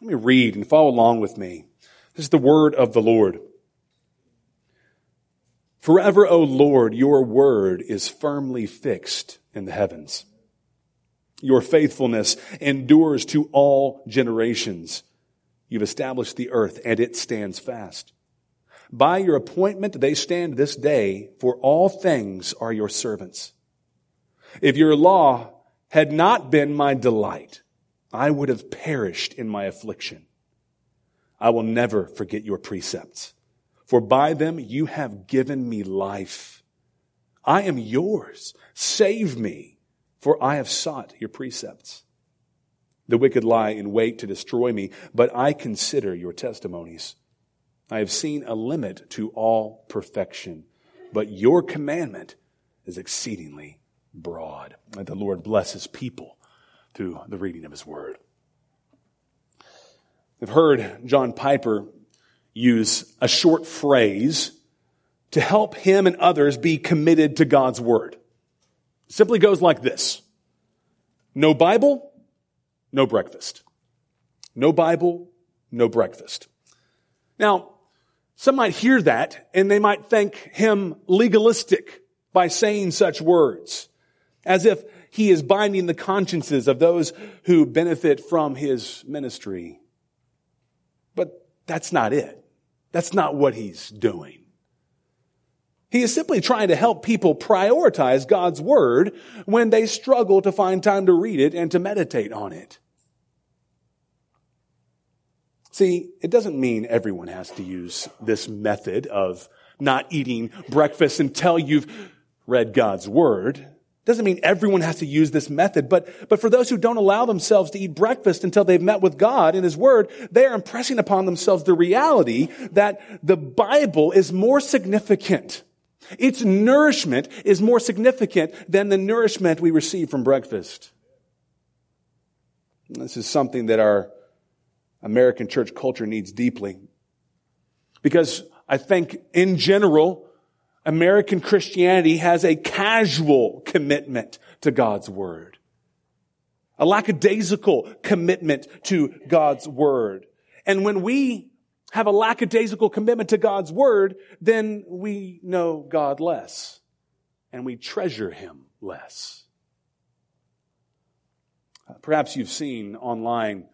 Let me read and follow along with me. This is the word of the Lord. Forever, O Lord, your word is firmly fixed in the heavens. Your faithfulness endures to all generations. You've established the earth and it stands fast. By your appointment, they stand this day, for all things are your servants. If your law had not been my delight, I would have perished in my affliction. I will never forget your precepts for by them you have given me life. I am yours. Save me, for I have sought your precepts. The wicked lie in wait to destroy me, but I consider your testimonies. I have seen a limit to all perfection, but your commandment is exceedingly broad. May the Lord bless his people through the reading of his word. I've heard John Piper use a short phrase to help him and others be committed to God's word. It simply goes like this. No Bible, no breakfast. No Bible, no breakfast. Now, some might hear that and they might think him legalistic by saying such words, as if he is binding the consciences of those who benefit from his ministry. But that's not it. That's not what he's doing. He is simply trying to help people prioritize God's word when they struggle to find time to read it and to meditate on it. See, it doesn't mean everyone has to use this method of not eating breakfast until you've read God's word. Doesn't mean everyone has to use this method, but, but for those who don't allow themselves to eat breakfast until they've met with God in His Word, they are impressing upon themselves the reality that the Bible is more significant. Its nourishment is more significant than the nourishment we receive from breakfast. This is something that our American church culture needs deeply. Because I think in general, American Christianity has a casual commitment to God's Word. A lackadaisical commitment to God's Word. And when we have a lackadaisical commitment to God's Word, then we know God less. And we treasure Him less. Perhaps you've seen online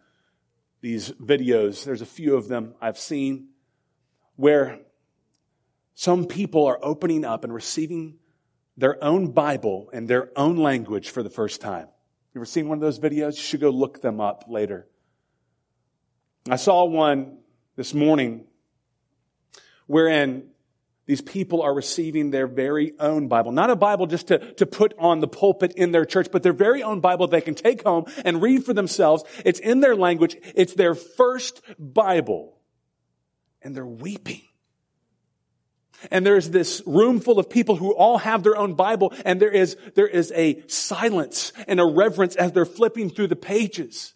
these videos. There's a few of them I've seen where some people are opening up and receiving their own Bible in their own language for the first time. You ever seen one of those videos? You should go look them up later. I saw one this morning wherein these people are receiving their very own Bible. Not a Bible just to, to put on the pulpit in their church, but their very own Bible they can take home and read for themselves. It's in their language. It's their first Bible. And they're weeping and there's this room full of people who all have their own Bible and there is, there is a silence and a reverence as they're flipping through the pages.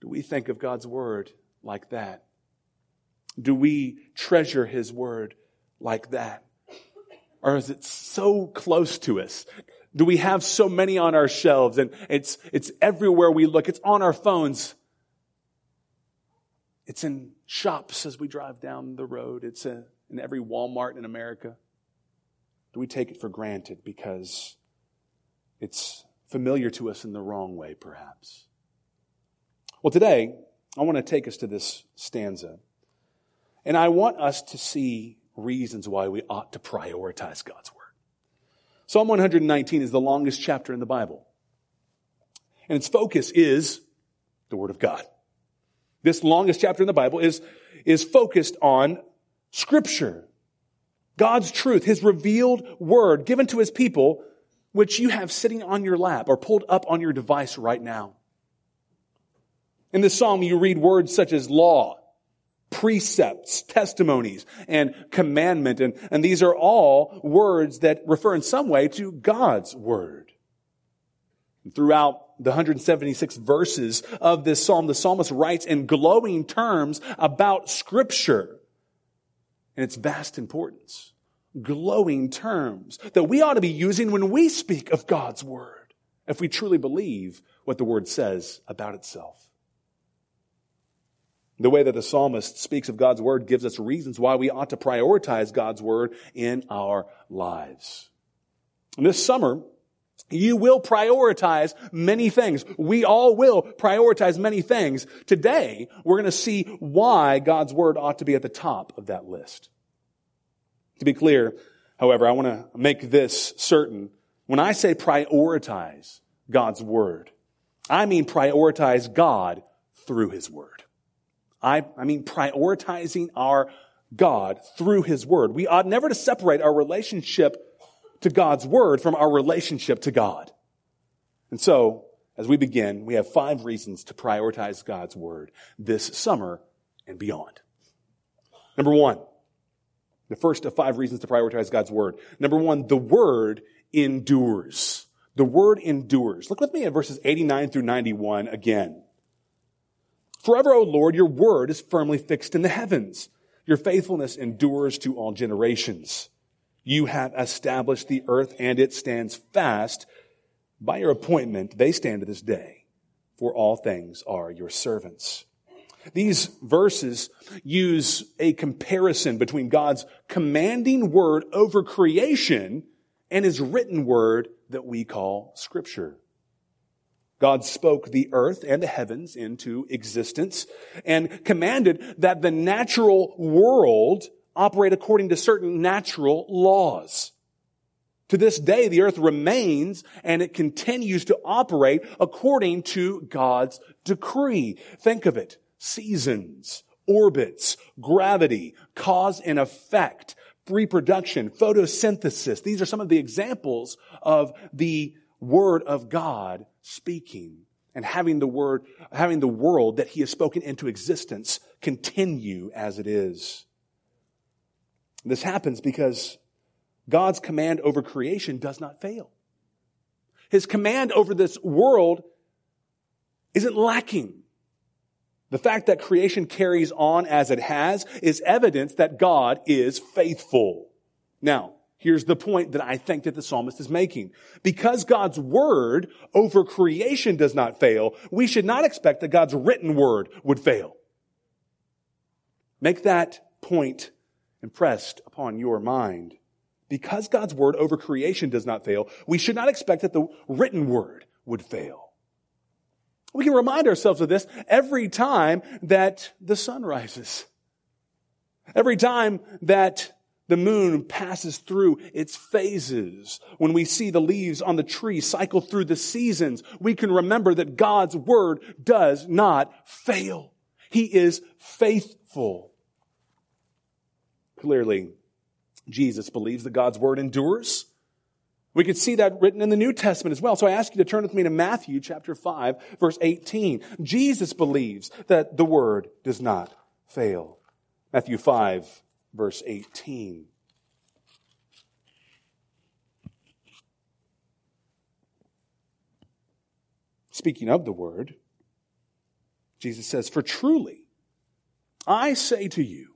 Do we think of God's Word like that? Do we treasure His Word like that? Or is it so close to us? Do we have so many on our shelves and it's, it's everywhere we look. It's on our phones. It's in shops as we drive down the road. It's a, in every Walmart in America? Do we take it for granted because it's familiar to us in the wrong way, perhaps? Well, today, I want to take us to this stanza. And I want us to see reasons why we ought to prioritize God's Word. Psalm 119 is the longest chapter in the Bible. And its focus is the Word of God. This longest chapter in the Bible is, is focused on Scripture, God's truth, His revealed word given to His people, which you have sitting on your lap or pulled up on your device right now. In this psalm, you read words such as law, precepts, testimonies, and commandment. And, and these are all words that refer in some way to God's word. And throughout the 176 verses of this psalm, the psalmist writes in glowing terms about scripture and its vast importance. Glowing terms that we ought to be using when we speak of God's Word, if we truly believe what the Word says about itself. The way that the psalmist speaks of God's word gives us reasons why we ought to prioritize God's word in our lives. And this summer, you will prioritize many things. We all will prioritize many things. Today, we're going to see why God's word ought to be at the top of that list. To be clear, however, I want to make this certain. When I say prioritize God's word, I mean prioritize God through his word. I, I mean prioritizing our God through his word. We ought never to separate our relationship to God's word from our relationship to God. And so, as we begin, we have five reasons to prioritize God's word this summer and beyond. Number one, the first of five reasons to prioritize God's word. Number one, the word endures. The word endures. Look with me at verses 89 through 91 again. Forever, O Lord, your word is firmly fixed in the heavens. Your faithfulness endures to all generations. You have established the earth and it stands fast. By your appointment, they stand to this day, for all things are your servants. These verses use a comparison between God's commanding word over creation and his written word that we call scripture. God spoke the earth and the heavens into existence and commanded that the natural world operate according to certain natural laws. To this day, the earth remains and it continues to operate according to God's decree. Think of it. Seasons, orbits, gravity, cause and effect, reproduction, photosynthesis. These are some of the examples of the word of God speaking and having the word, having the world that he has spoken into existence continue as it is. This happens because God's command over creation does not fail. His command over this world isn't lacking. The fact that creation carries on as it has is evidence that God is faithful. Now, here's the point that I think that the psalmist is making. Because God's word over creation does not fail, we should not expect that God's written word would fail. Make that point impressed upon your mind. Because God's word over creation does not fail, we should not expect that the written word would fail. We can remind ourselves of this every time that the sun rises. Every time that the moon passes through its phases. When we see the leaves on the tree cycle through the seasons, we can remember that God's word does not fail. He is faithful. Clearly, Jesus believes that God's word endures. We could see that written in the New Testament as well. So I ask you to turn with me to Matthew chapter 5, verse 18. Jesus believes that the word does not fail. Matthew 5, verse 18. Speaking of the word, Jesus says, For truly, I say to you,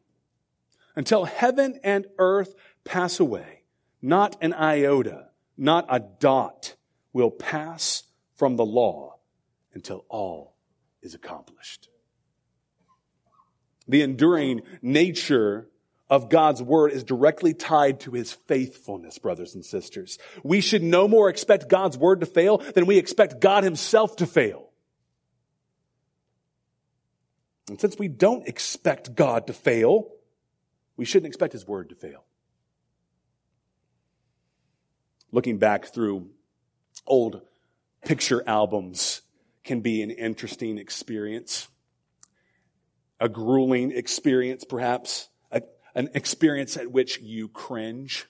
until heaven and earth pass away. Not an iota, not a dot will pass from the law until all is accomplished. The enduring nature of God's word is directly tied to his faithfulness, brothers and sisters. We should no more expect God's word to fail than we expect God himself to fail. And since we don't expect God to fail, we shouldn't expect his word to fail. Looking back through old picture albums can be an interesting experience, a grueling experience, perhaps, a, an experience at which you cringe.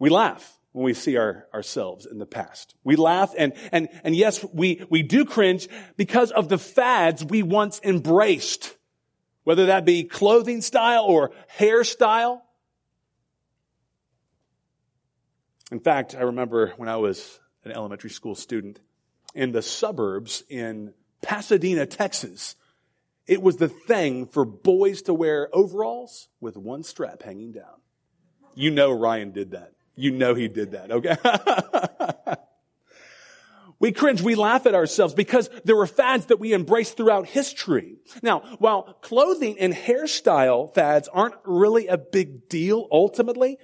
We laugh when we see our, ourselves in the past. We laugh and, and, and yes, we, we do cringe because of the fads we once embraced whether that be clothing style or hairstyle. In fact, I remember when I was an elementary school student in the suburbs in Pasadena, Texas, it was the thing for boys to wear overalls with one strap hanging down. You know Ryan did that. You know he did that, okay? We cringe, we laugh at ourselves because there were fads that we embraced throughout history. Now, while clothing and hairstyle fads aren't really a big deal ultimately,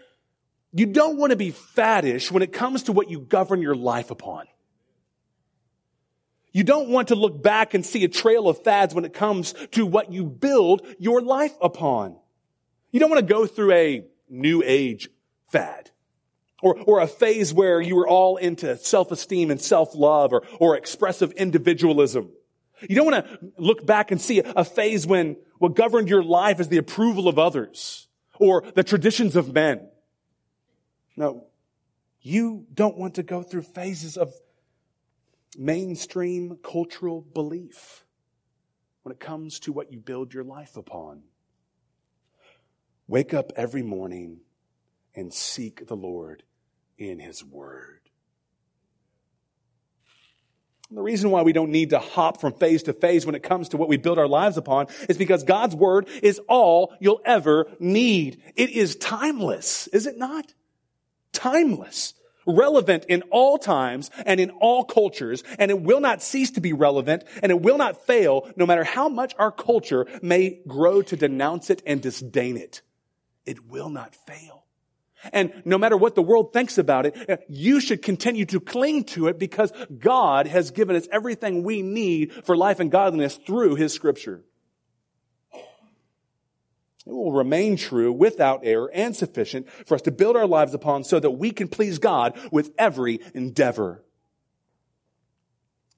you don't want to be faddish when it comes to what you govern your life upon. You don't want to look back and see a trail of fads when it comes to what you build your life upon. You don't want to go through a new age fad or, or a phase where you were all into self-esteem and self-love or, or expressive individualism. You don't want to look back and see a phase when what governed your life is the approval of others or the traditions of men. No, you don't want to go through phases of mainstream cultural belief when it comes to what you build your life upon. Wake up every morning and seek the Lord in His Word. And the reason why we don't need to hop from phase to phase when it comes to what we build our lives upon is because God's Word is all you'll ever need. It is timeless, is it not? Timeless relevant in all times and in all cultures, and it will not cease to be relevant, and it will not fail no matter how much our culture may grow to denounce it and disdain it. It will not fail. And no matter what the world thinks about it, eh, you should continue to cling to it because God has given us everything we need for life and godliness through His scripture. It will remain true without error and sufficient for us to build our lives upon so that we can please God with every endeavor.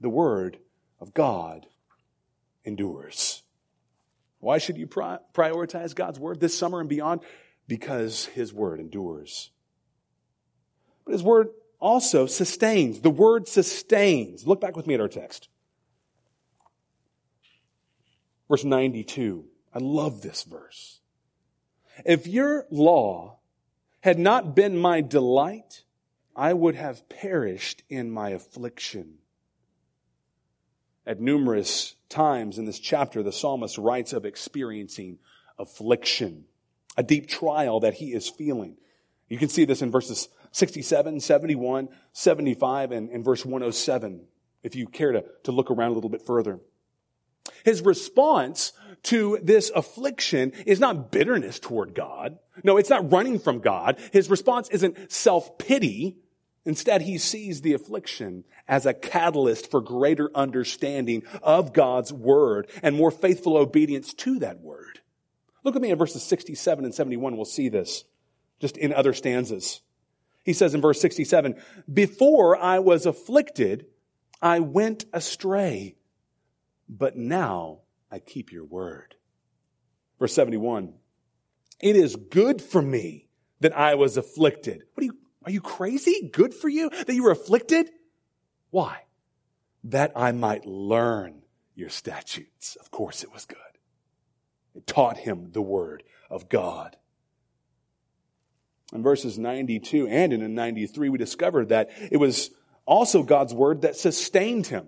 The word of God endures. Why should you prioritize God's word this summer and beyond? Because his word endures. But his word also sustains. The word sustains. Look back with me at our text. Verse 92. I love this verse. If your law had not been my delight, I would have perished in my affliction. At numerous times in this chapter, the psalmist writes of experiencing affliction, a deep trial that he is feeling. You can see this in verses 67, 71, 75, and, and verse 107, if you care to, to look around a little bit further. His response to this affliction is not bitterness toward God. No, it's not running from God. His response isn't self-pity. Instead, he sees the affliction as a catalyst for greater understanding of God's word and more faithful obedience to that word. Look at me in verses 67 and 71. We'll see this just in other stanzas. He says in verse 67, before I was afflicted, I went astray but now I keep your word. Verse 71. It is good for me that I was afflicted. What are you, are you crazy? Good for you that you were afflicted? Why? That I might learn your statutes. Of course it was good. It taught him the word of God. In verses 92 and in 93, we discovered that it was also God's word that sustained him.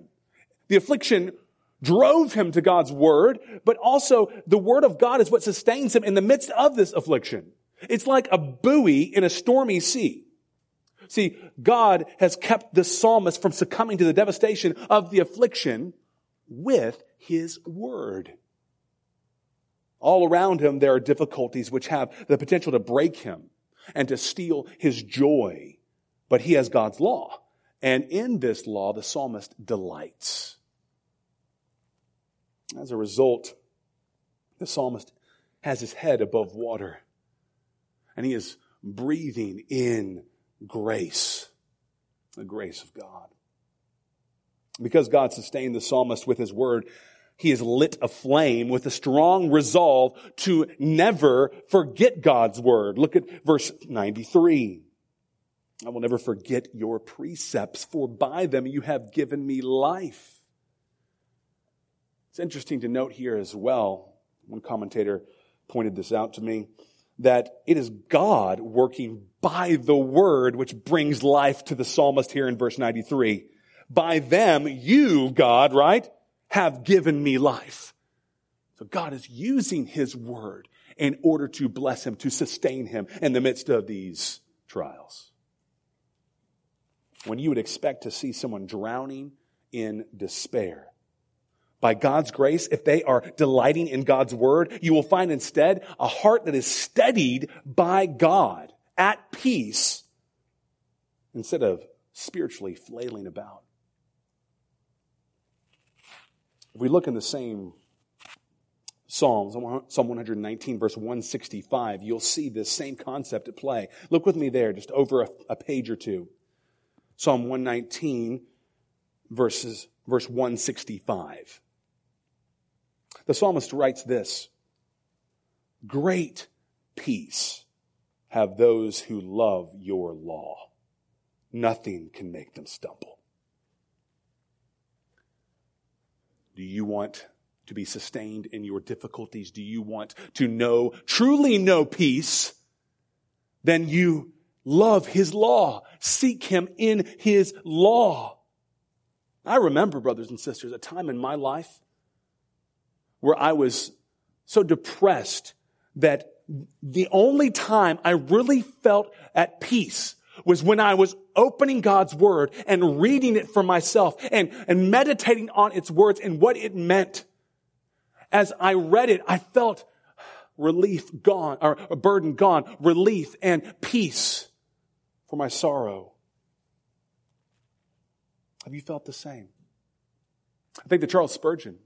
The affliction drove him to God's word, but also the word of God is what sustains him in the midst of this affliction. It's like a buoy in a stormy sea. See, God has kept the psalmist from succumbing to the devastation of the affliction with his word. All around him, there are difficulties which have the potential to break him and to steal his joy. But he has God's law. And in this law, the psalmist delights. As a result, the psalmist has his head above water and he is breathing in grace, the grace of God. Because God sustained the psalmist with his word, he is lit aflame with a strong resolve to never forget God's word. Look at verse 93. I will never forget your precepts, for by them you have given me life. It's interesting to note here as well, one commentator pointed this out to me, that it is God working by the word which brings life to the psalmist here in verse 93. By them, you, God, right, have given me life. So God is using his word in order to bless him, to sustain him in the midst of these trials. when you would expect to see someone drowning in despair. By God's grace, if they are delighting in God's word, you will find instead a heart that is steadied by God at peace instead of spiritually flailing about. If we look in the same Psalm, Psalm 119, verse 165, you'll see this same concept at play. Look with me there, just over a, a page or two. Psalm 119, verses, verse 165. The psalmist writes this Great peace have those who love your law. Nothing can make them stumble. Do you want to be sustained in your difficulties? Do you want to know, truly know peace? Then you love his law. Seek him in his law. I remember, brothers and sisters, a time in my life where I was so depressed that the only time I really felt at peace was when I was opening God's word and reading it for myself and, and meditating on its words and what it meant. As I read it, I felt relief gone, or a burden gone, relief and peace for my sorrow. Have you felt the same? I think that Charles Spurgeon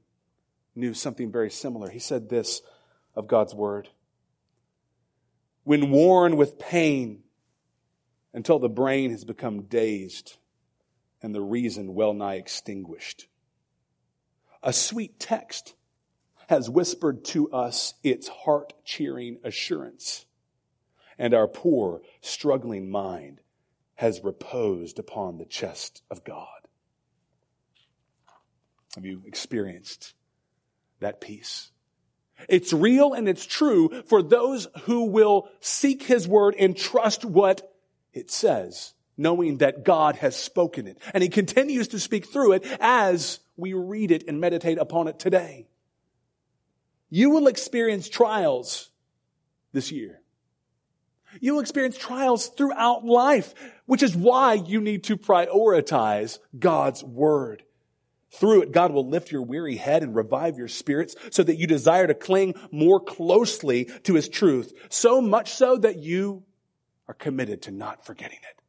knew something very similar. He said this of God's word. When worn with pain, until the brain has become dazed and the reason well nigh extinguished. A sweet text has whispered to us its heart cheering assurance, and our poor, struggling mind has reposed upon the chest of God. Have you experienced that peace? It's real and it's true for those who will seek His word and trust what it says, knowing that God has spoken it. And he continues to speak through it as we read it and meditate upon it today. You will experience trials this year. You will experience trials throughout life, which is why you need to prioritize God's word. Through it, God will lift your weary head and revive your spirits so that you desire to cling more closely to his truth. So much so that you are committed to not forgetting it.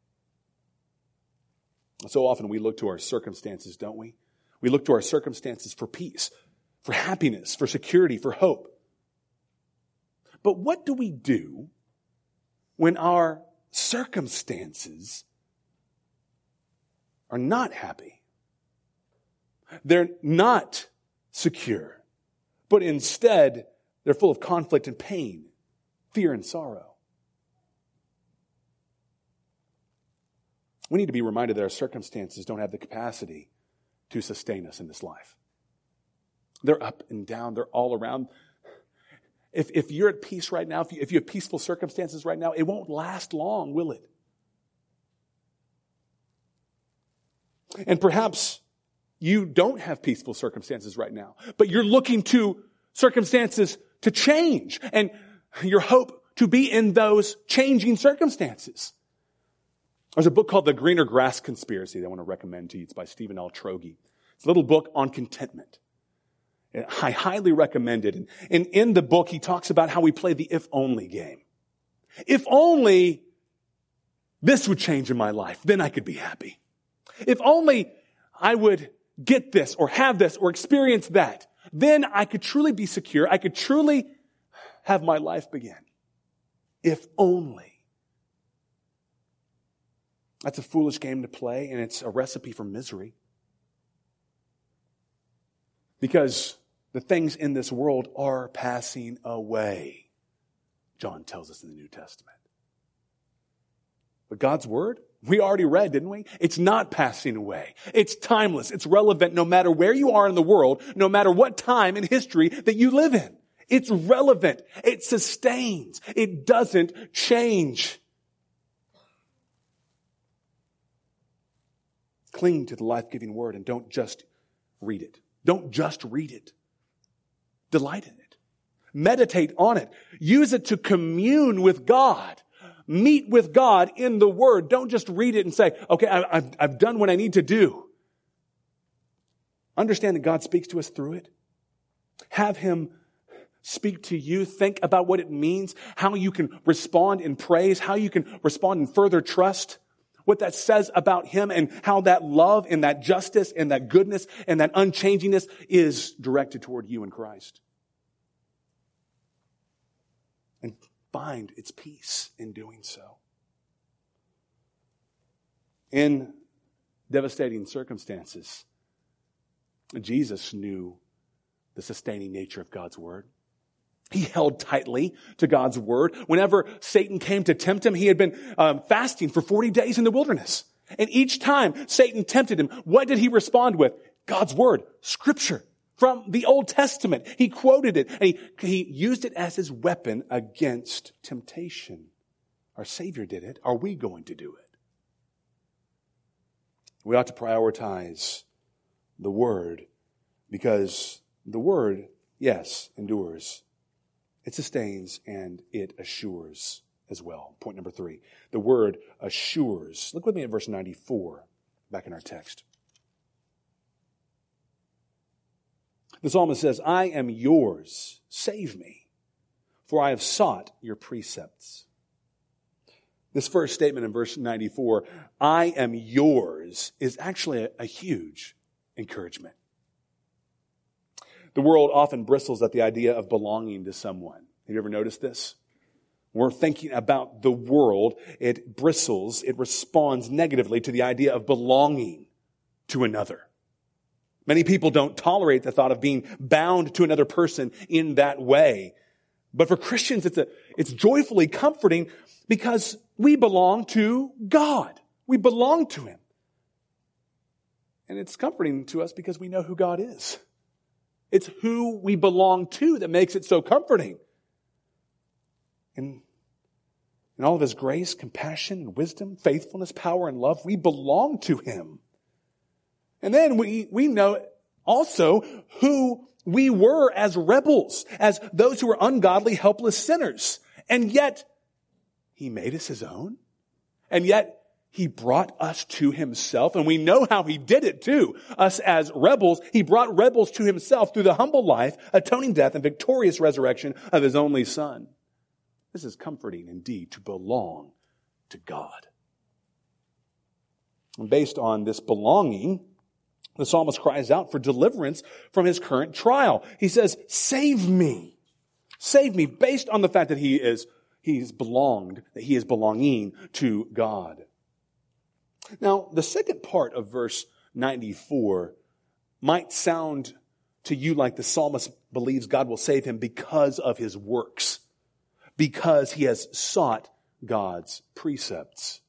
So often we look to our circumstances, don't we? We look to our circumstances for peace, for happiness, for security, for hope. But what do we do when our circumstances are not happy? They're not secure, but instead they're full of conflict and pain, fear and sorrow. We need to be reminded that our circumstances don't have the capacity to sustain us in this life. They're up and down, they're all around. If, if you're at peace right now, if you, if you have peaceful circumstances right now, it won't last long, will it? And perhaps you don't have peaceful circumstances right now, but you're looking to circumstances to change and your hope to be in those changing circumstances. There's a book called The Greener Grass Conspiracy that I want to recommend to you. It's by Stephen L. It's a little book on contentment. I highly recommend it. And in the book, he talks about how we play the if only game. If only this would change in my life, then I could be happy. If only I would get this or have this or experience that, then I could truly be secure. I could truly have my life begin. If only. That's a foolish game to play, and it's a recipe for misery. Because the things in this world are passing away, John tells us in the New Testament. But God's Word, we already read, didn't we? It's not passing away. It's timeless. It's relevant no matter where you are in the world, no matter what time in history that you live in. It's relevant. It sustains. It doesn't change. Cling to the life giving word and don't just read it. Don't just read it. Delight in it. Meditate on it. Use it to commune with God. meet with God in the Word. Don't just read it and say, okay, I, have I've done what I need to do. Understand that God speaks to us through it. Have Him speak to you. Think about what it means, how you can respond in praise, how you can respond in further trust, what that says about Him, and how that love and that justice and that goodness and that unchangingness is directed toward you in Christ. And find its peace in doing so. In devastating circumstances, Jesus knew the sustaining nature of God's word. He held tightly to God's word. Whenever Satan came to tempt him, he had been um, fasting for 40 days in the wilderness. And each time Satan tempted him, what did he respond with? God's word, scripture from the Old Testament. He quoted it and he, he used it as his weapon against temptation. Our Savior did it. Are we going to do it? We ought to prioritize the word because the word, yes, endures it sustains and it assures as well. Point number three. The word assures. Look with me at verse 94, back in our text. The psalmist says, I am yours. Save me, for I have sought your precepts. This first statement in verse 94, I am yours, is actually a, a huge encouragement. The world often bristles at the idea of belonging to someone. Have you ever noticed this? When we're thinking about the world, it bristles, it responds negatively to the idea of belonging to another. Many people don't tolerate the thought of being bound to another person in that way. But for Christians, it's a, it's joyfully comforting because we belong to God. We belong to Him. And it's comforting to us because we know who God is. It's who we belong to that makes it so comforting. And in all of his grace, compassion, wisdom, faithfulness, power, and love, we belong to him. And then we, we know also who we were as rebels, as those who were ungodly, helpless sinners. And yet, he made us his own. And yet, he brought us to himself, and we know how he did it too. Us as rebels, he brought rebels to himself through the humble life, atoning death, and victorious resurrection of his only son. This is comforting indeed to belong to God. And based on this belonging, the psalmist cries out for deliverance from his current trial. He says, save me. Save me based on the fact that he is, he's belonged, that he is belonging to God. Now, the second part of verse 94 might sound to you like the psalmist believes God will save him because of his works, because he has sought God's precepts.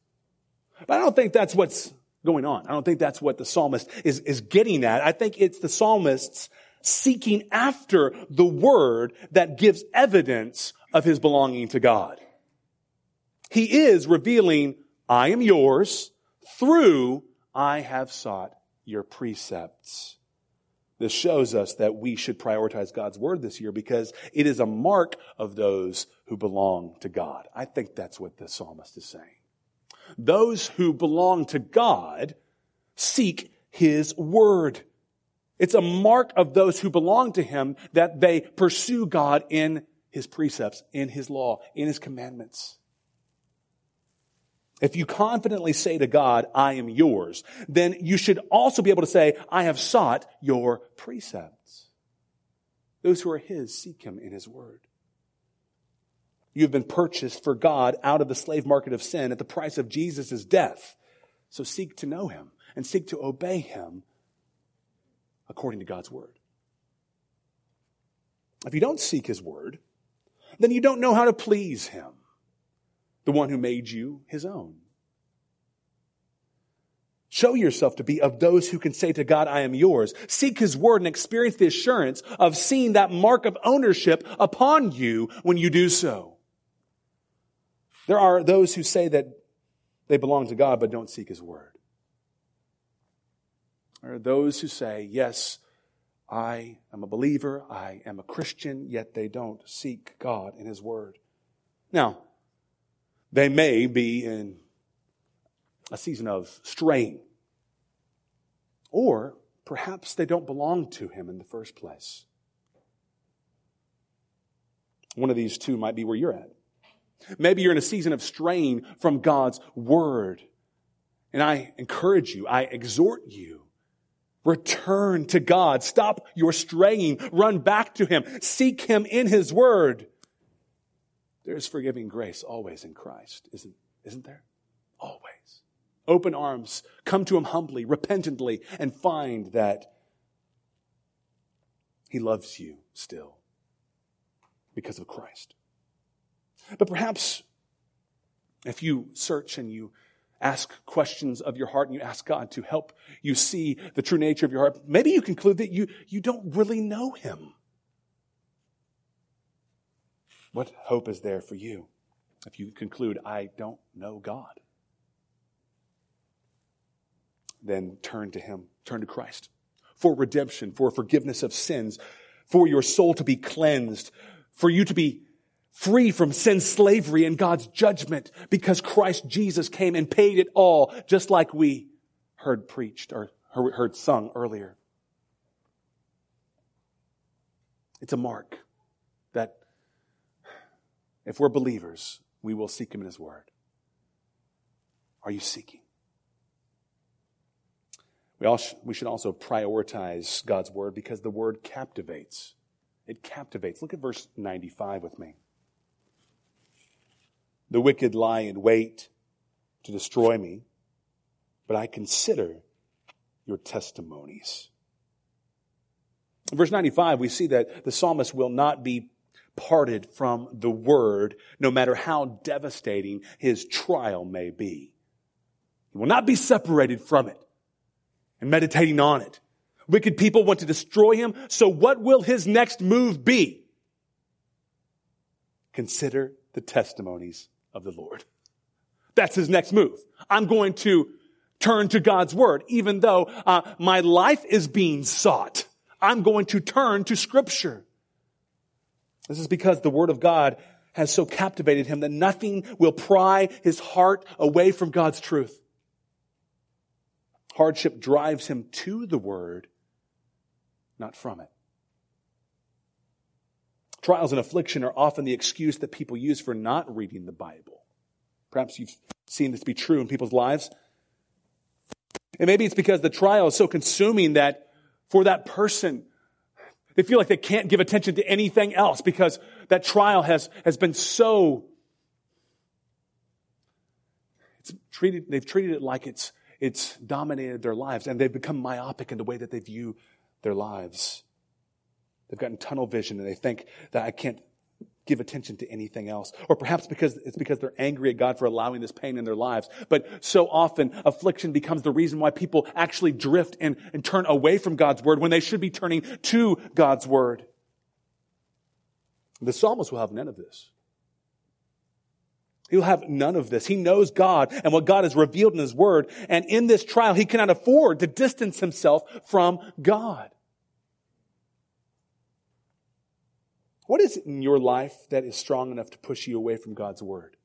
But I don't think that's what's going on. I don't think that's what the psalmist is, is getting at. I think it's the psalmist's seeking after the word that gives evidence of his belonging to God. He is revealing, I am yours, through I have sought your precepts. This shows us that we should prioritize God's word this year because it is a mark of those who belong to God. I think that's what the psalmist is saying. Those who belong to God seek his word. It's a mark of those who belong to him that they pursue God in his precepts, in his law, in his commandments. If you confidently say to God, I am yours, then you should also be able to say, I have sought your precepts. Those who are his seek him in his word. You have been purchased for God out of the slave market of sin at the price of Jesus' death. So seek to know him and seek to obey him according to God's word. If you don't seek his word, then you don't know how to please him the one who made you his own. Show yourself to be of those who can say to God, I am yours. Seek his word and experience the assurance of seeing that mark of ownership upon you when you do so. There are those who say that they belong to God but don't seek his word. There are those who say, yes, I am a believer, I am a Christian, yet they don't seek God in his word. Now, They may be in a season of strain. Or perhaps they don't belong to him in the first place. One of these two might be where you're at. Maybe you're in a season of strain from God's word. And I encourage you, I exhort you, return to God. Stop your straying. Run back to Him. Seek Him in His word. There's forgiving grace always in Christ, isn't, isn't there? Always. Open arms. Come to Him humbly, repentantly, and find that He loves you still because of Christ. But perhaps if you search and you ask questions of your heart and you ask God to help you see the true nature of your heart, maybe you conclude that you, you don't really know Him. What hope is there for you if you conclude, I don't know God? Then turn to Him, turn to Christ for redemption, for forgiveness of sins, for your soul to be cleansed, for you to be free from sin slavery and God's judgment because Christ Jesus came and paid it all, just like we heard preached or heard sung earlier. It's a mark that if we're believers, we will seek Him in His Word. Are you seeking? We, also, we should also prioritize God's Word because the Word captivates. It captivates. Look at verse 95 with me. The wicked lie in wait to destroy me, but I consider your testimonies. In verse 95, we see that the psalmist will not be parted from the word, no matter how devastating his trial may be. He will not be separated from it and meditating on it. Wicked people want to destroy him, so what will his next move be? Consider the testimonies of the Lord. That's his next move. I'm going to turn to God's word, even though uh, my life is being sought. I'm going to turn to scripture. This is because the word of God has so captivated him that nothing will pry his heart away from God's truth. Hardship drives him to the word, not from it. Trials and affliction are often the excuse that people use for not reading the Bible. Perhaps you've seen this be true in people's lives. And maybe it's because the trial is so consuming that for that person, they feel like they can't give attention to anything else because that trial has, has been so, it's treated, they've treated it like it's, it's dominated their lives and they've become myopic in the way that they view their lives. They've gotten tunnel vision and they think that I can't give attention to anything else. Or perhaps because it's because they're angry at God for allowing this pain in their lives. But so often affliction becomes the reason why people actually drift and, and turn away from God's word when they should be turning to God's word. The psalmist will have none of this. He'll have none of this. He knows God and what God has revealed in His Word. And in this trial, he cannot afford to distance himself from God. What is it in your life that is strong enough to push you away from God's word?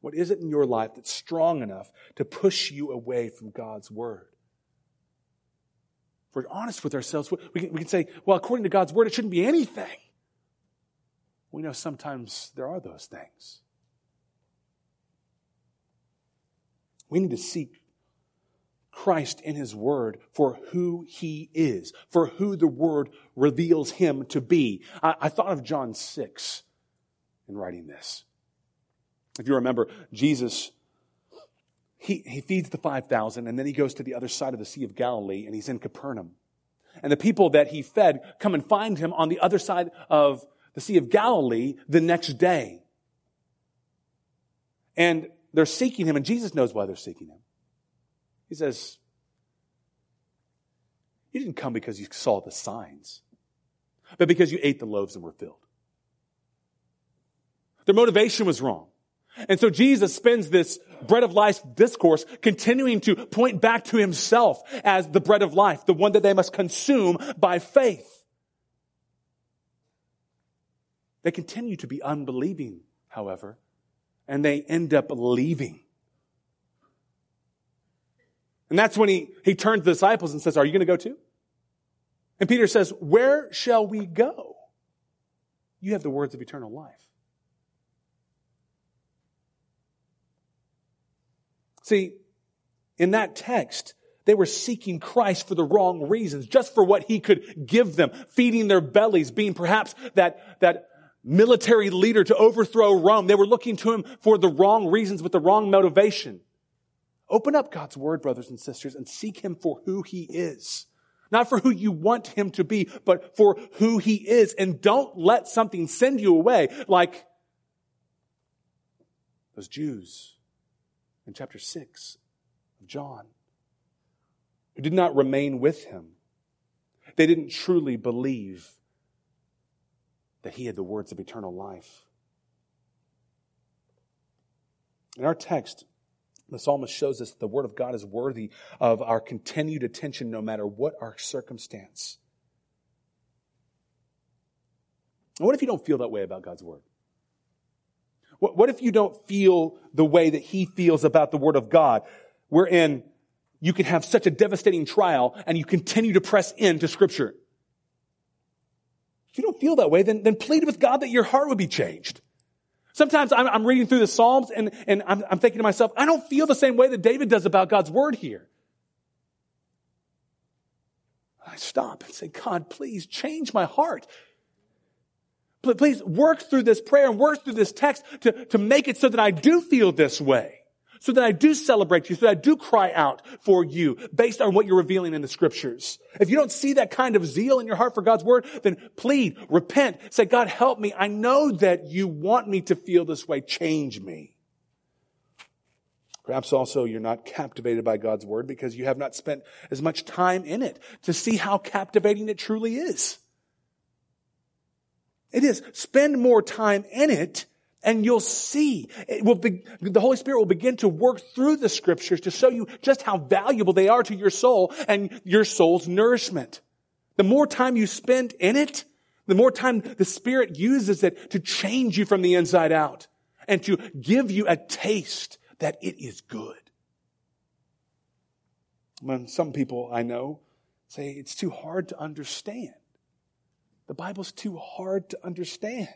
What is it in your life that's strong enough to push you away from God's word? If we're honest with ourselves, we can, we can say, well, according to God's word, it shouldn't be anything. We know sometimes there are those things. We need to seek Christ in His Word for who He is, for who the Word reveals Him to be. I, I, thought of John 6 in writing this. If you remember, Jesus, he, he feeds the 5,000 and then he goes to the other side of the Sea of Galilee and he's in Capernaum. And the people that he fed come and find him on the other side of the Sea of Galilee the next day. And they're seeking him and Jesus knows why they're seeking him. He says, You didn't come because you saw the signs, but because you ate the loaves and were filled. Their motivation was wrong. And so Jesus spends this bread of life discourse continuing to point back to himself as the bread of life, the one that they must consume by faith. They continue to be unbelieving, however, and they end up leaving. And that's when he, he turns to the disciples and says, Are you going to go too? And Peter says, Where shall we go? You have the words of eternal life. See, in that text, they were seeking Christ for the wrong reasons, just for what he could give them, feeding their bellies, being perhaps that, that military leader to overthrow Rome. They were looking to him for the wrong reasons with the wrong motivation. Open up God's word, brothers and sisters, and seek him for who he is. Not for who you want him to be, but for who he is. And don't let something send you away like those Jews in chapter 6 of John who did not remain with him. They didn't truly believe that he had the words of eternal life. In our text, the psalmist shows us that the word of God is worthy of our continued attention no matter what our circumstance. And what if you don't feel that way about God's word? What, what if you don't feel the way that he feels about the word of God? Wherein you can have such a devastating trial and you continue to press into scripture. If you don't feel that way, then, then plead with God that your heart would be changed. Sometimes I'm, I'm reading through the Psalms and, and I'm, I'm thinking to myself, I don't feel the same way that David does about God's word here. I stop and say, God, please change my heart. Please work through this prayer and work through this text to, to make it so that I do feel this way so that I do celebrate you, so that I do cry out for you based on what you're revealing in the scriptures. If you don't see that kind of zeal in your heart for God's word, then plead, repent, say, God, help me. I know that you want me to feel this way. Change me. Perhaps also you're not captivated by God's word because you have not spent as much time in it to see how captivating it truly is. It is. Spend more time in it and you'll see it will be, the Holy Spirit will begin to work through the scriptures to show you just how valuable they are to your soul and your soul's nourishment. The more time you spend in it, the more time the Spirit uses it to change you from the inside out and to give you a taste that it is good. When some people I know say it's too hard to understand. The Bible's too hard to understand.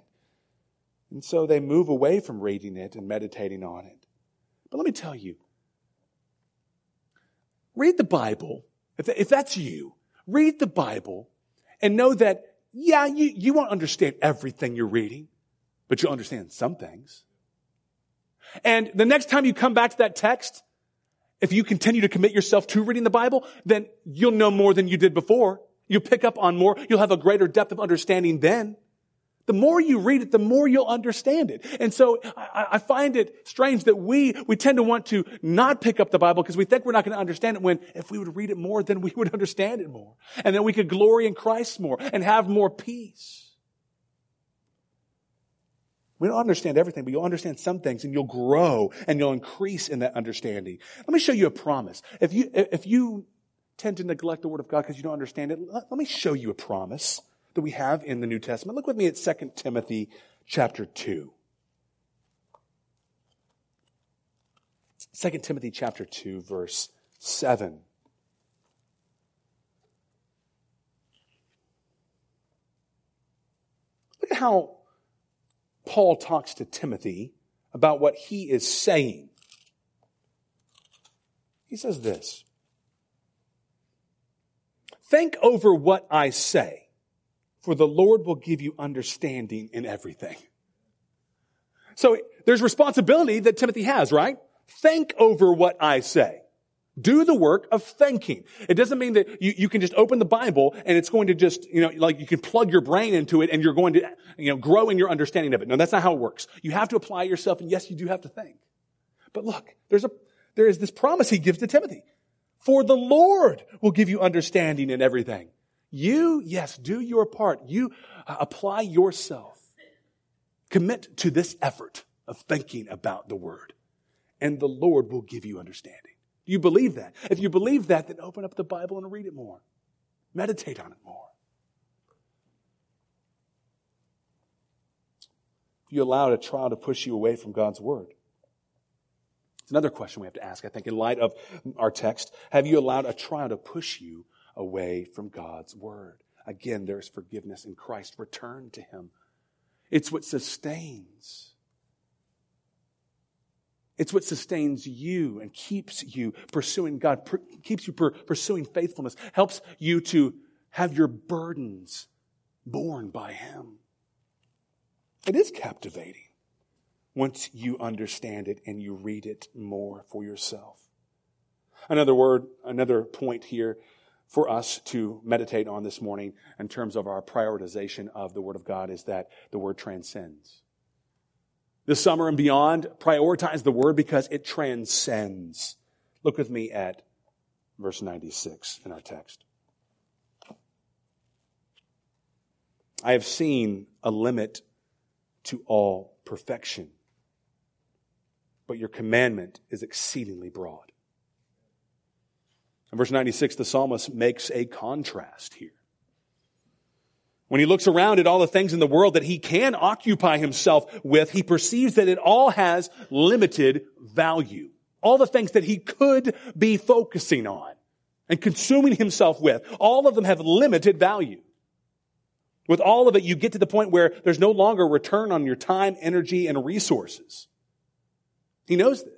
And so they move away from reading it and meditating on it. But let me tell you, read the Bible. If, that's you, read the Bible and know that, yeah, you, you won't understand everything you're reading, but you'll understand some things. And the next time you come back to that text, if you continue to commit yourself to reading the Bible, then you'll know more than you did before. You'll pick up on more. You'll have a greater depth of understanding then. The more you read it, the more you'll understand it. And so I, I find it strange that we, we tend to want to not pick up the Bible because we think we're not going to understand it when if we would read it more, then we would understand it more. And then we could glory in Christ more and have more peace. We don't understand everything, but you'll understand some things and you'll grow and you'll increase in that understanding. Let me show you a promise. If you, if you tend to neglect the Word of God because you don't understand it, let, let me show you a promise that we have in the New Testament. Look with me at 2 Timothy chapter 2. 2 Timothy chapter 2 verse 7. Look at how Paul talks to Timothy about what he is saying. He says this. Think over what I say for the Lord will give you understanding in everything. So there's responsibility that Timothy has, right? Think over what I say. Do the work of thinking. It doesn't mean that you, you can just open the Bible and it's going to just, you know, like you can plug your brain into it and you're going to, you know, grow in your understanding of it. No, that's not how it works. You have to apply yourself and yes, you do have to think. But look, there's a, there is this promise he gives to Timothy. For the Lord will give you understanding in everything. You, yes, do your part. You uh, apply yourself. Commit to this effort of thinking about the word, and the Lord will give you understanding. Do you believe that? If you believe that, then open up the Bible and read it more. Meditate on it more. If you allow a trial to push you away from God's word, It's another question we have to ask, I think, in light of our text. Have you allowed a trial to push you away from God's word? Again, there's forgiveness in Christ. Return to Him. It's what sustains. It's what sustains you and keeps you pursuing God, per, keeps you per, pursuing faithfulness, helps you to have your burdens borne by Him. It is captivating once you understand it and you read it more for yourself. Another word, another point here for us to meditate on this morning in terms of our prioritization of the Word of God is that the Word transcends. This summer and beyond, prioritize the Word because it transcends. Look with me at verse 96 in our text. I have seen a limit to all perfection but your commandment is exceedingly broad. In verse 96, the psalmist makes a contrast here. When he looks around at all the things in the world that he can occupy himself with, he perceives that it all has limited value. All the things that he could be focusing on and consuming himself with, all of them have limited value. With all of it, you get to the point where there's no longer return on your time, energy, and resources. He knows this.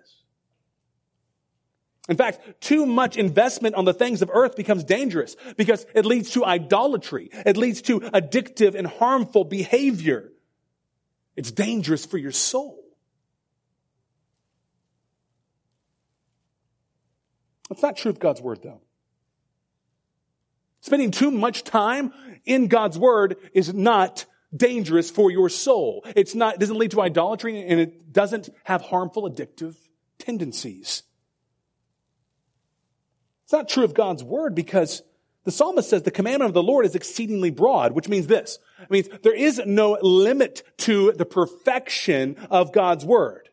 In fact, too much investment on the things of earth becomes dangerous because it leads to idolatry. It leads to addictive and harmful behavior. It's dangerous for your soul. That's not true of God's word though. Spending too much time in God's word is not dangerous for your soul. It's not, it doesn't lead to idolatry and it doesn't have harmful addictive tendencies. It's not true of God's word because the psalmist says the commandment of the Lord is exceedingly broad, which means this. It means there is no limit to the perfection of God's word.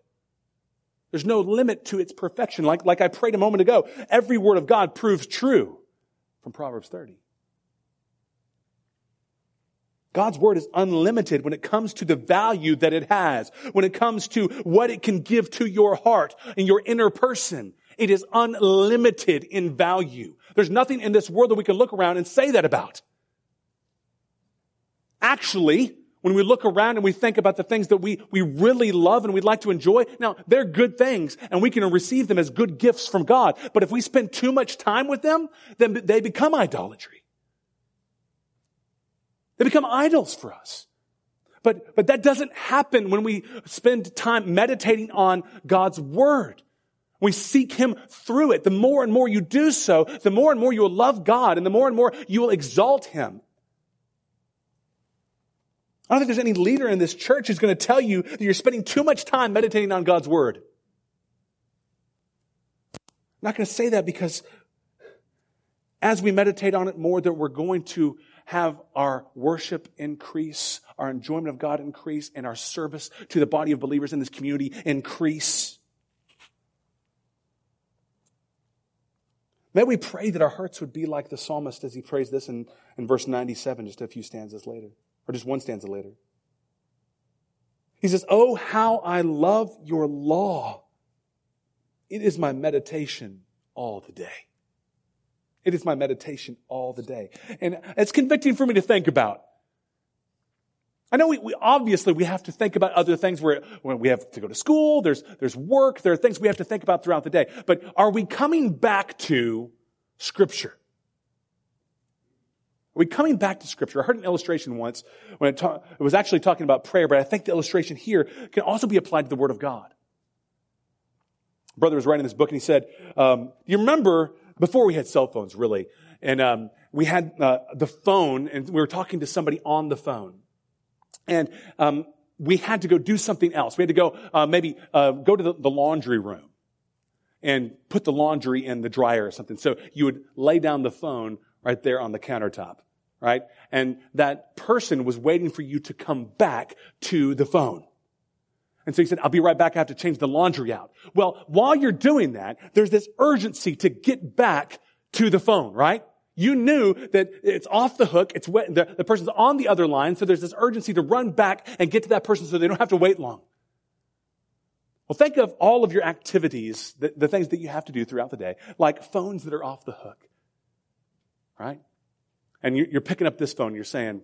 There's no limit to its perfection. Like, like I prayed a moment ago, every word of God proves true from Proverbs 30. God's word is unlimited when it comes to the value that it has, when it comes to what it can give to your heart and your inner person. It is unlimited in value. There's nothing in this world that we can look around and say that about. Actually, when we look around and we think about the things that we, we really love and we'd like to enjoy, now they're good things and we can receive them as good gifts from God. But if we spend too much time with them, then they become idolatry. They become idols for us. But, but that doesn't happen when we spend time meditating on God's word. We seek Him through it. The more and more you do so, the more and more you will love God and the more and more you will exalt Him. I don't think there's any leader in this church who's going to tell you that you're spending too much time meditating on God's word. I'm not going to say that because as we meditate on it more, that we're going to have our worship increase, our enjoyment of God increase, and our service to the body of believers in this community increase. May we pray that our hearts would be like the psalmist as he prays this in, in verse 97, just a few stanzas later, or just one stanza later. He says, Oh, how I love your law. It is my meditation all the day. It is my meditation all the day. And it's convicting for me to think about. I know we, we, obviously we have to think about other things where, we have to go to school, there's, there's work, there are things we have to think about throughout the day. But are we coming back to scripture? Are we coming back to scripture? I heard an illustration once when it, ta- it was actually talking about prayer, but I think the illustration here can also be applied to the word of God. Brother was writing this book and he said, um, you remember before we had cell phones, really. And um, we had uh, the phone, and we were talking to somebody on the phone. And um, we had to go do something else. We had to go uh, maybe uh, go to the, the, laundry room and put the laundry in the dryer or something. So you would lay down the phone right there on the countertop, right? And that person was waiting for you to come back to the phone. And so he said, I'll be right back. I have to change the laundry out. Well, while you're doing that, there's this urgency to get back to the phone, right? You knew that it's off the hook. It's wet. The, the person's on the other line. So there's this urgency to run back and get to that person so they don't have to wait long. Well, think of all of your activities, the, the things that you have to do throughout the day, like phones that are off the hook. Right? And you're, you're picking up this phone, you're saying,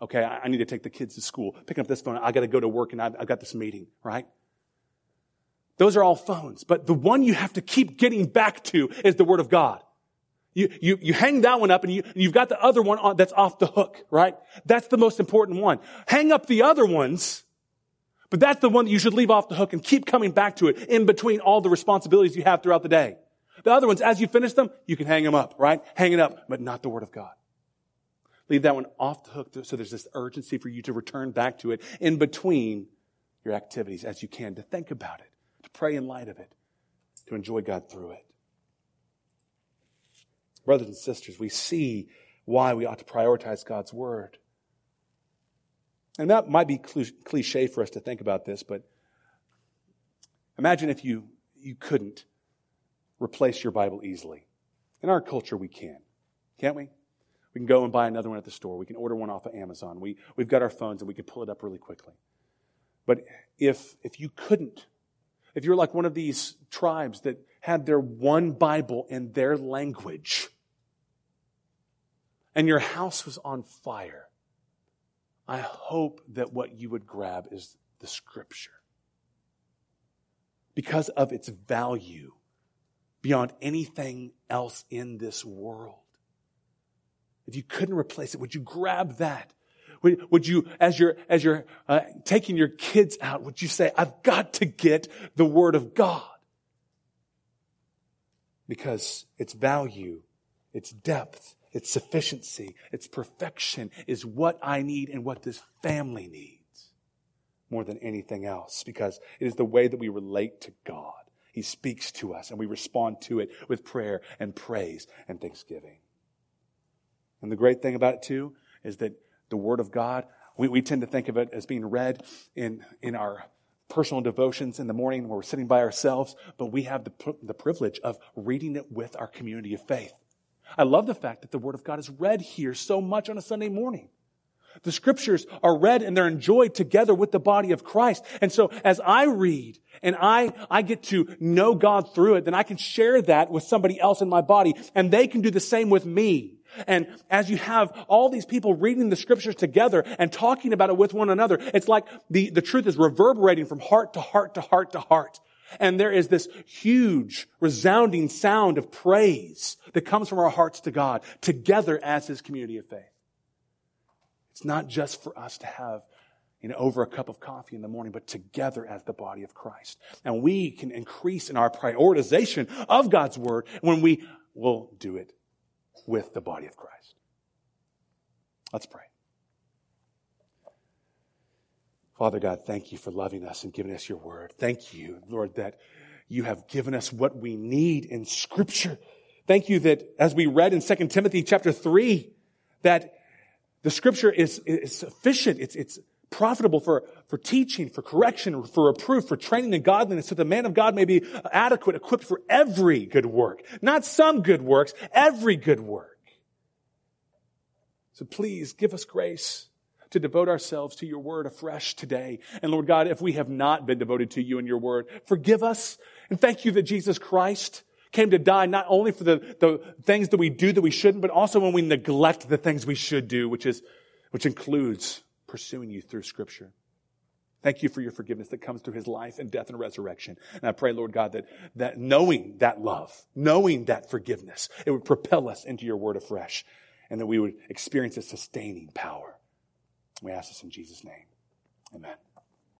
okay, I, I, need to take the kids to school. Picking up this phone, I got to go to work and I've, I've got this meeting, right? Those are all phones. But the one you have to keep getting back to is the Word of God. You, you, you hang that one up and you, you've got the other one on, that's off the hook, right? That's the most important one. Hang up the other ones, but that's the one that you should leave off the hook and keep coming back to it in between all the responsibilities you have throughout the day. The other ones, as you finish them, you can hang them up, right? Hang it up, but not the Word of God. Leave that one off the hook so there's this urgency for you to return back to it in between your activities as you can, to think about it, to pray in light of it, to enjoy God through it. Brothers and sisters, we see why we ought to prioritize God's Word. And that might be cliche for us to think about this, but imagine if you, you couldn't replace your Bible easily. In our culture, we can. Can't we? We can go and buy another one at the store. We can order one off of Amazon. We, we've got our phones and we can pull it up really quickly. But if, if you couldn't, if you're like one of these tribes that had their one Bible in their language, and your house was on fire, I hope that what you would grab is the scripture. Because of its value beyond anything else in this world. If you couldn't replace it, would you grab that? Would, would you, as you're, as you're uh, taking your kids out, would you say, I've got to get the Word of God? Because its value, its depth, its sufficiency, its perfection is what I need and what this family needs more than anything else because it is the way that we relate to God. He speaks to us and we respond to it with prayer and praise and thanksgiving. And the great thing about it too is that the Word of God, we, we tend to think of it as being read in, in our personal devotions in the morning where we're sitting by ourselves, but we have the, the privilege of reading it with our community of faith. I love the fact that the Word of God is read here so much on a Sunday morning. The scriptures are read and they're enjoyed together with the body of Christ. And so as I read and I, I get to know God through it, then I can share that with somebody else in my body and they can do the same with me. And as you have all these people reading the scriptures together and talking about it with one another, it's like the, the truth is reverberating from heart to heart to heart to heart. And there is this huge resounding sound of praise that comes from our hearts to God together as His community of faith. It's not just for us to have you know, over a cup of coffee in the morning, but together as the body of Christ. And we can increase in our prioritization of God's word when we will do it with the body of Christ. Let's pray. Father God, thank you for loving us and giving us your word. Thank you, Lord, that you have given us what we need in scripture. Thank you that as we read in 2 Timothy chapter 3, that the scripture is, is sufficient. It's, it's profitable for, for teaching, for correction, for reproof, for training in godliness, so the man of God may be adequate, equipped for every good work. Not some good works, every good work. So please give us grace to devote ourselves to your word afresh today. And Lord God, if we have not been devoted to you and your word, forgive us. And thank you that Jesus Christ came to die not only for the, the things that we do that we shouldn't, but also when we neglect the things we should do, which is, which includes pursuing you through scripture. Thank you for your forgiveness that comes through his life and death and resurrection. And I pray, Lord God, that, that knowing that love, knowing that forgiveness, it would propel us into your word afresh and that we would experience a sustaining power. We ask this in Jesus' name. Amen.